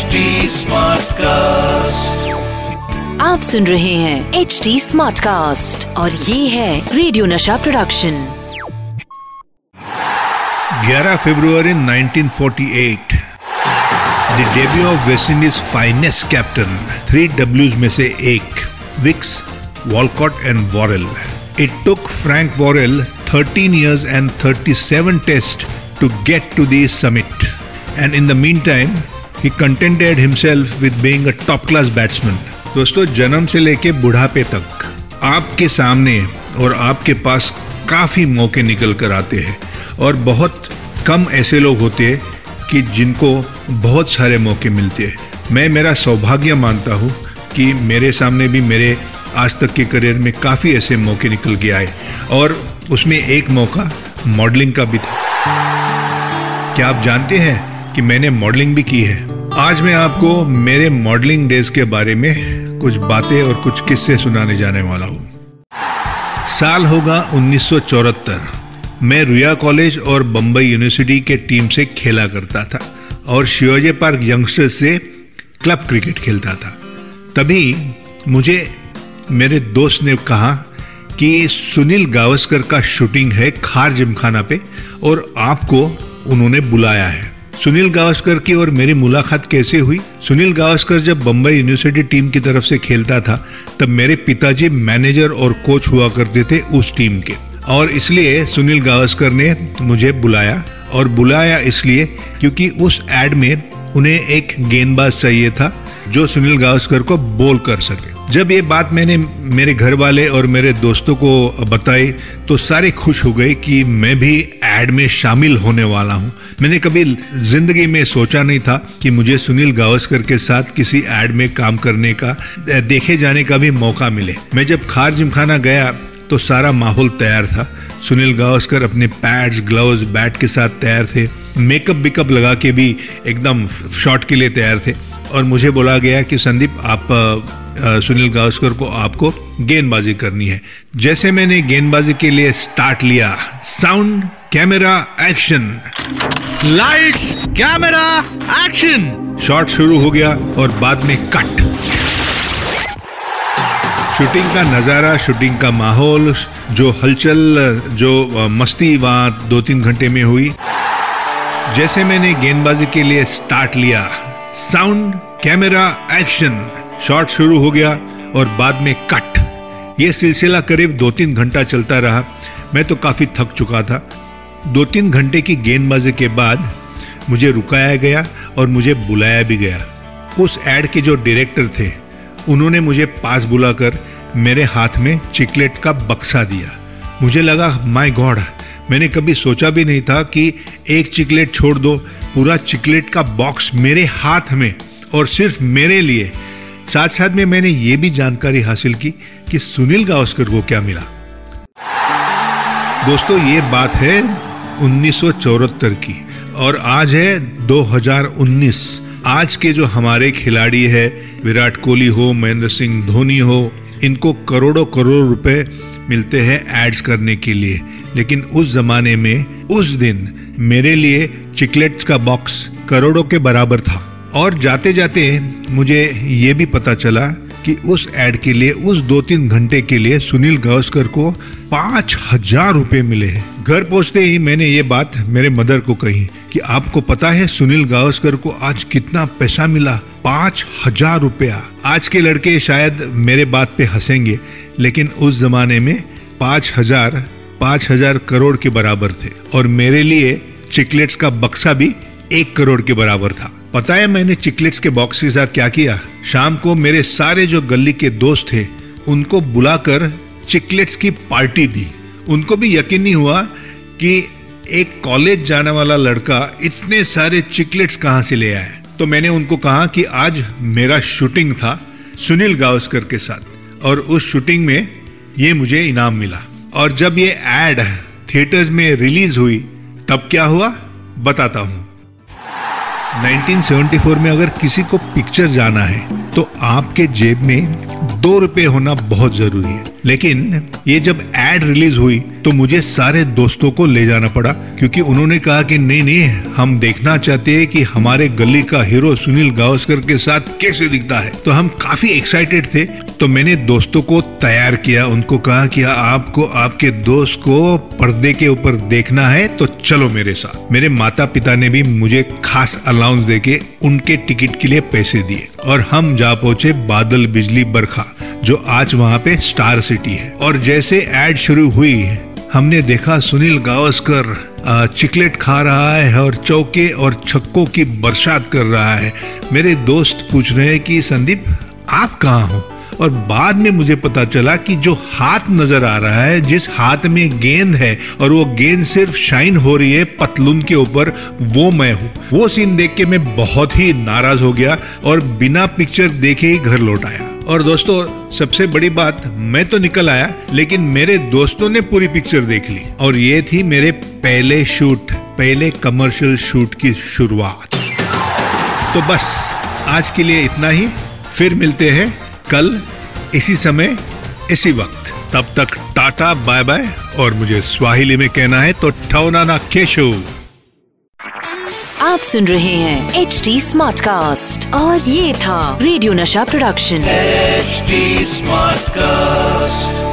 HD cast आप सुन रहे हैं एच डी स्मार्ट कास्ट और ये है radio Nasha production 11 February 1948 the debut of West Indies finest captain three डब्ल्यूज में से एक Weekes Walcott and Worrell it took Frank Worrell 13 years and 37 tests to get to the summit. And in the meantime he contented himself with being a top class batsman. दोस्तों, जन्म से लेके बुढ़ापे तक आपके सामने और आपके पास काफ़ी मौके निकल कर आते हैं और बहुत कम ऐसे लोग होते हैं कि जिनको बहुत सारे मौके मिलते हैं। मैं, मेरा सौभाग्य मानता हूँ कि मेरे सामने भी मेरे आज तक के करियर में काफ़ी ऐसे मौके निकल के आए और उसमें एक मौका मॉडलिंग का भी था। क्या आप जानते हैं कि मैंने मॉडलिंग भी की है। आज मैं आपको मेरे मॉडलिंग डेज़ के बारे में कुछ बातें और कुछ किस्से सुनाने जाने वाला हूँ। साल होगा 1974 मैं रुया कॉलेज और बम्बई यूनिवर्सिटी के टीम से खेला करता था और शिवाजी पार्क यंगस्टर्स से क्लब क्रिकेट खेलता था। तभी मुझे, मेरे दोस्त ने कहा कि सुनील गावस्कर का शूटिंग है खार जिमखाना पे और आपको उन्होंने बुलाया है। सुनील गावस्कर की और मेरी मुलाकात कैसे हुई? सुनील गावस्कर जब बम्बई यूनिवर्सिटी टीम की तरफ़ से खेलता था, तब मेरे पिताजी मैनेजर और कोच हुआ करते थे उस टीम के। और इसलिए सुनील गावस्कर ने मुझे बुलाया, और बुलाया इसलिए क्योंकि उस एड में उन्हें एक गेंदबाज चाहिए था। जो सुनील गावस्कर को बोल कर सके। जब ये बात मैंने मेरे घर वाले और मेरे दोस्तों को बताई तो सारे खुश हो गए कि मैं भी एड में शामिल होने वाला हूँ। मैंने कभी ज़िंदगी में सोचा नहीं था कि मुझे सुनील गावस्कर के साथ किसी एड में काम करने का, देखे जाने का भी मौका मिले। मैं जब खार जिमखाना गया तो सारा माहौल तैयार था। सुनील गावस्कर अपने पैड्स, ग्लव्स, बैट के साथ तैयार थे। मेकअप बिकअप लगा के भी एकदम शॉट के लिए तैयार थे। और मुझे बोला गया कि संदीप आप सुनील गावस्कर को आपको गेंदबाजी करनी है। जैसे मैंने गेंदबाजी के लिए स्टार्ट लिया। Sound camera action lights camera action shot शुरू हो गया और बाद में कट शूटिंग का नज़ारा शूटिंग का माहौल जो हलचल जो मस्ती वहाँ दो तीन घंटे में हुई। जैसे मैंने गेंदबाजी के लिए स्टार्ट लिया। साउंड कैमरा एक्शन शॉट शुरू हो गया और बाद में कट ये सिलसिला करीब दो तीन घंटा चलता रहा। मैं तो काफ़ी थक चुका था। दो तीन घंटे की गेंदबाजी के बाद मुझे रुकाया गया और मुझे बुलाया भी गया। उस एड के जो डायरेक्टर थे, उन्होंने मुझे पास बुलाकर मेरे हाथ में चिकलेट का बक्सा दिया। मुझे लगा माय गॉड मैंने कभी सोचा भी नहीं था कि एक चिकलेट छोड़ दो। पूरा चिकलेट का बॉक्स मेरे हाथ में और सिर्फ़ मेरे लिए। साथ साथ में मैंने ये भी जानकारी हासिल की कि सुनील गावस्कर को क्या मिला। दोस्तों, ये बात है उन्नीस सौ चौहत्तर की और आज है 2019 आज के जो हमारे खिलाड़ी है, विराट कोहली हो, महेंद्र सिंह धोनी हो इनको करोड़ों करोड़ रुपए मिलते हैं एड्स करने के लिए। लेकिन उस जमाने में, उस दिन मेरे लिए चिकलेट्स का बॉक्स करोड़ों के बराबर था। और जाते जाते मुझे ये भी पता चला कि उस एड के लिए, उस दो तीन घंटे के लिए सुनील गावस्कर को पाँच हज़ार रुपए मिले हैं। घर पहुँचते ही मैंने ये बात मेरे मदर को कही कि आपको पता है सुनील गावस्कर को आज कितना पैसा मिला? पाँच हज़ार रुपया। आज के लड़के शायद मेरे बात पे हंसेंगे, लेकिन उस जमाने में पाँच हज़ार पाँच हज़ार करोड़ के बराबर थे। और मेरे लिए चिकलेट्स का बक्सा भी एक करोड़ के बराबर था। पता है मैंने चिकलेट्स के बॉक्स के साथ क्या किया? शाम को मेरे सारे जो गली के दोस्त थे, उनको बुलाकर चिकलेट्स की पार्टी दी। उनको भी यकीन नहीं हुआ कि एक कॉलेज जाने वाला लड़का इतने सारे चिकलेट्स कहाँ से ले आया। तो मैंने उनको कहा कि आज मेरा शूटिंग था सुनील गावस्कर के साथ, और उस शूटिंग में ये मुझे इनाम मिला। और जब ये एड थिएटर्स में रिलीज़ हुई, तब क्या हुआ? बताता हूँ। 1974 में अगर किसी को पिक्चर जाना है तो आपके जेब में दो रुपए होना बहुत ज़रूरी है। लेकिन ये जब एड रिलीज़ हुई तो मुझे सारे दोस्तों को ले जाना पड़ा, क्योंकि उन्होंने कहा कि नहीं नहीं, हम देखना चाहते हैं कि हमारे गली का हीरो सुनील गावस्कर के साथ कैसे दिखता है। तो हम काफ़ी एक्साइटेड थे तो मैंने दोस्तों को तैयार किया, उनको कहा कि आपको, आपके दोस्त को पर्दे के ऊपर देखना है तो चलो मेरे साथ। मेरे माता पिता ने भी मुझे खास अलाउंस देके उनके टिकट के लिए पैसे दिए और हम जा पहुँचे बादल बिजली बरखा, जो आज वहाँ पे स्टार सिटी है। और जैसे एड शुरू हुई, हमने देखा सुनील गावस्कर चिकलेट खा रहा है और चौके और छक्कों की बरसात कर रहा है। मेरे दोस्त पूछ रहे हैं कि, संदीप, आप कहाँ हो? और बाद में मुझे पता चला कि जो हाथ नज़र आ रहा है, जिस हाथ में गेंद है, और वो गेंद सिर्फ़ शाइन हो रही है पतलून के ऊपर, वो मैं हूँ। वो सीन देख के मैं बहुत ही नाराज़ हो गया और बिना पिक्चर देखे ही घर लौट आया। और दोस्तों, सबसे बड़ी बात, मैं तो निकल आया, लेकिन मेरे दोस्तों ने पूरी पिक्चर देख ली। और ये थी मेरे पहले शूट, पहले कमर्शियल शूट की शुरुआत। तो बस, आज के लिए इतना ही। फिर मिलते हैं कल इसी समय इसी वक्त। तब तक टाटा बाय बाय और मुझे स्वाहिली में कहना है तो ठौनाना केशो। आप सुन रहे हैं एच डी स्मार्ट कास्ट और ये था radio Nasha production. H smart cast